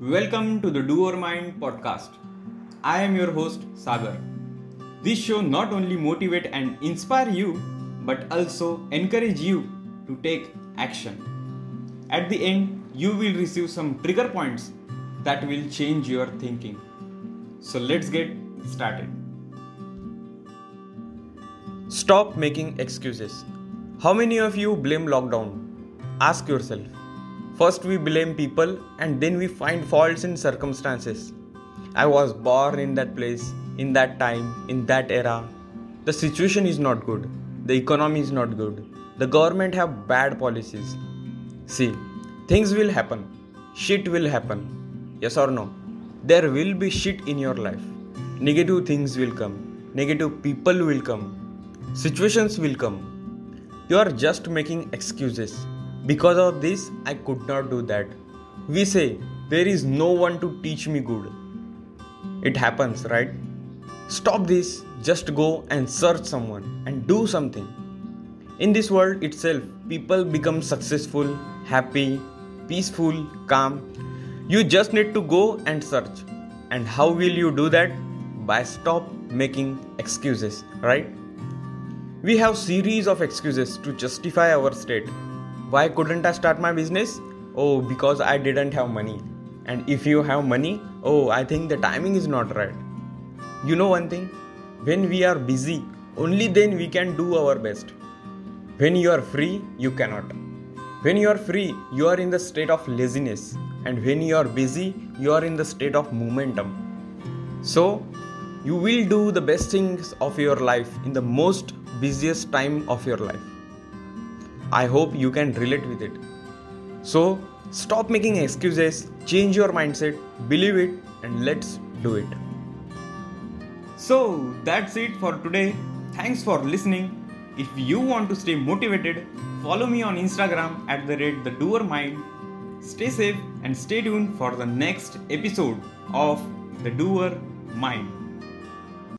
Welcome to the Doer Mind podcast. I am your host Sagar. This show not only motivate and inspire you but also encourage you to take action. At the end, you will receive some trigger points that will change your thinking. So let's get started. Stop making excuses. How many of you blame lockdown? Ask yourself. First, we blame people and then we find faults in circumstances. I was born in that place, in that time, in that era. The situation is not good. The economy is not good. The government have bad policies. See, things will happen. Shit will happen. Yes or no? There will be shit in your life. Negative things will come. Negative people will come. Situations will come. You are just making excuses. Because of this, I could not do that. We say, there is no one to teach me good. It happens, right? Stop this, just go and search someone and do something. In this world itself, people become successful, happy, peaceful, calm. You just need to go and search. And how will you do that? By stop making excuses, right? We have series of excuses to justify our state. Why couldn't I start my business? Oh, because I didn't have money. And if you have money, oh, I think the timing is not right. You know one thing? When we are busy, only then we can do our best. When you are free, you cannot. When you are free, you are in the state of laziness. And when you are busy, you are in the state of momentum. So, you will do the best things of your life in the most busiest time of your life. I hope you can relate with it. So, stop making excuses, change your mindset, believe it, and let's do it. So that's it for today. Thanks for listening. If you want to stay motivated, follow me on Instagram at the rate the doer mind. Stay safe and stay tuned for the next episode of the doer mind.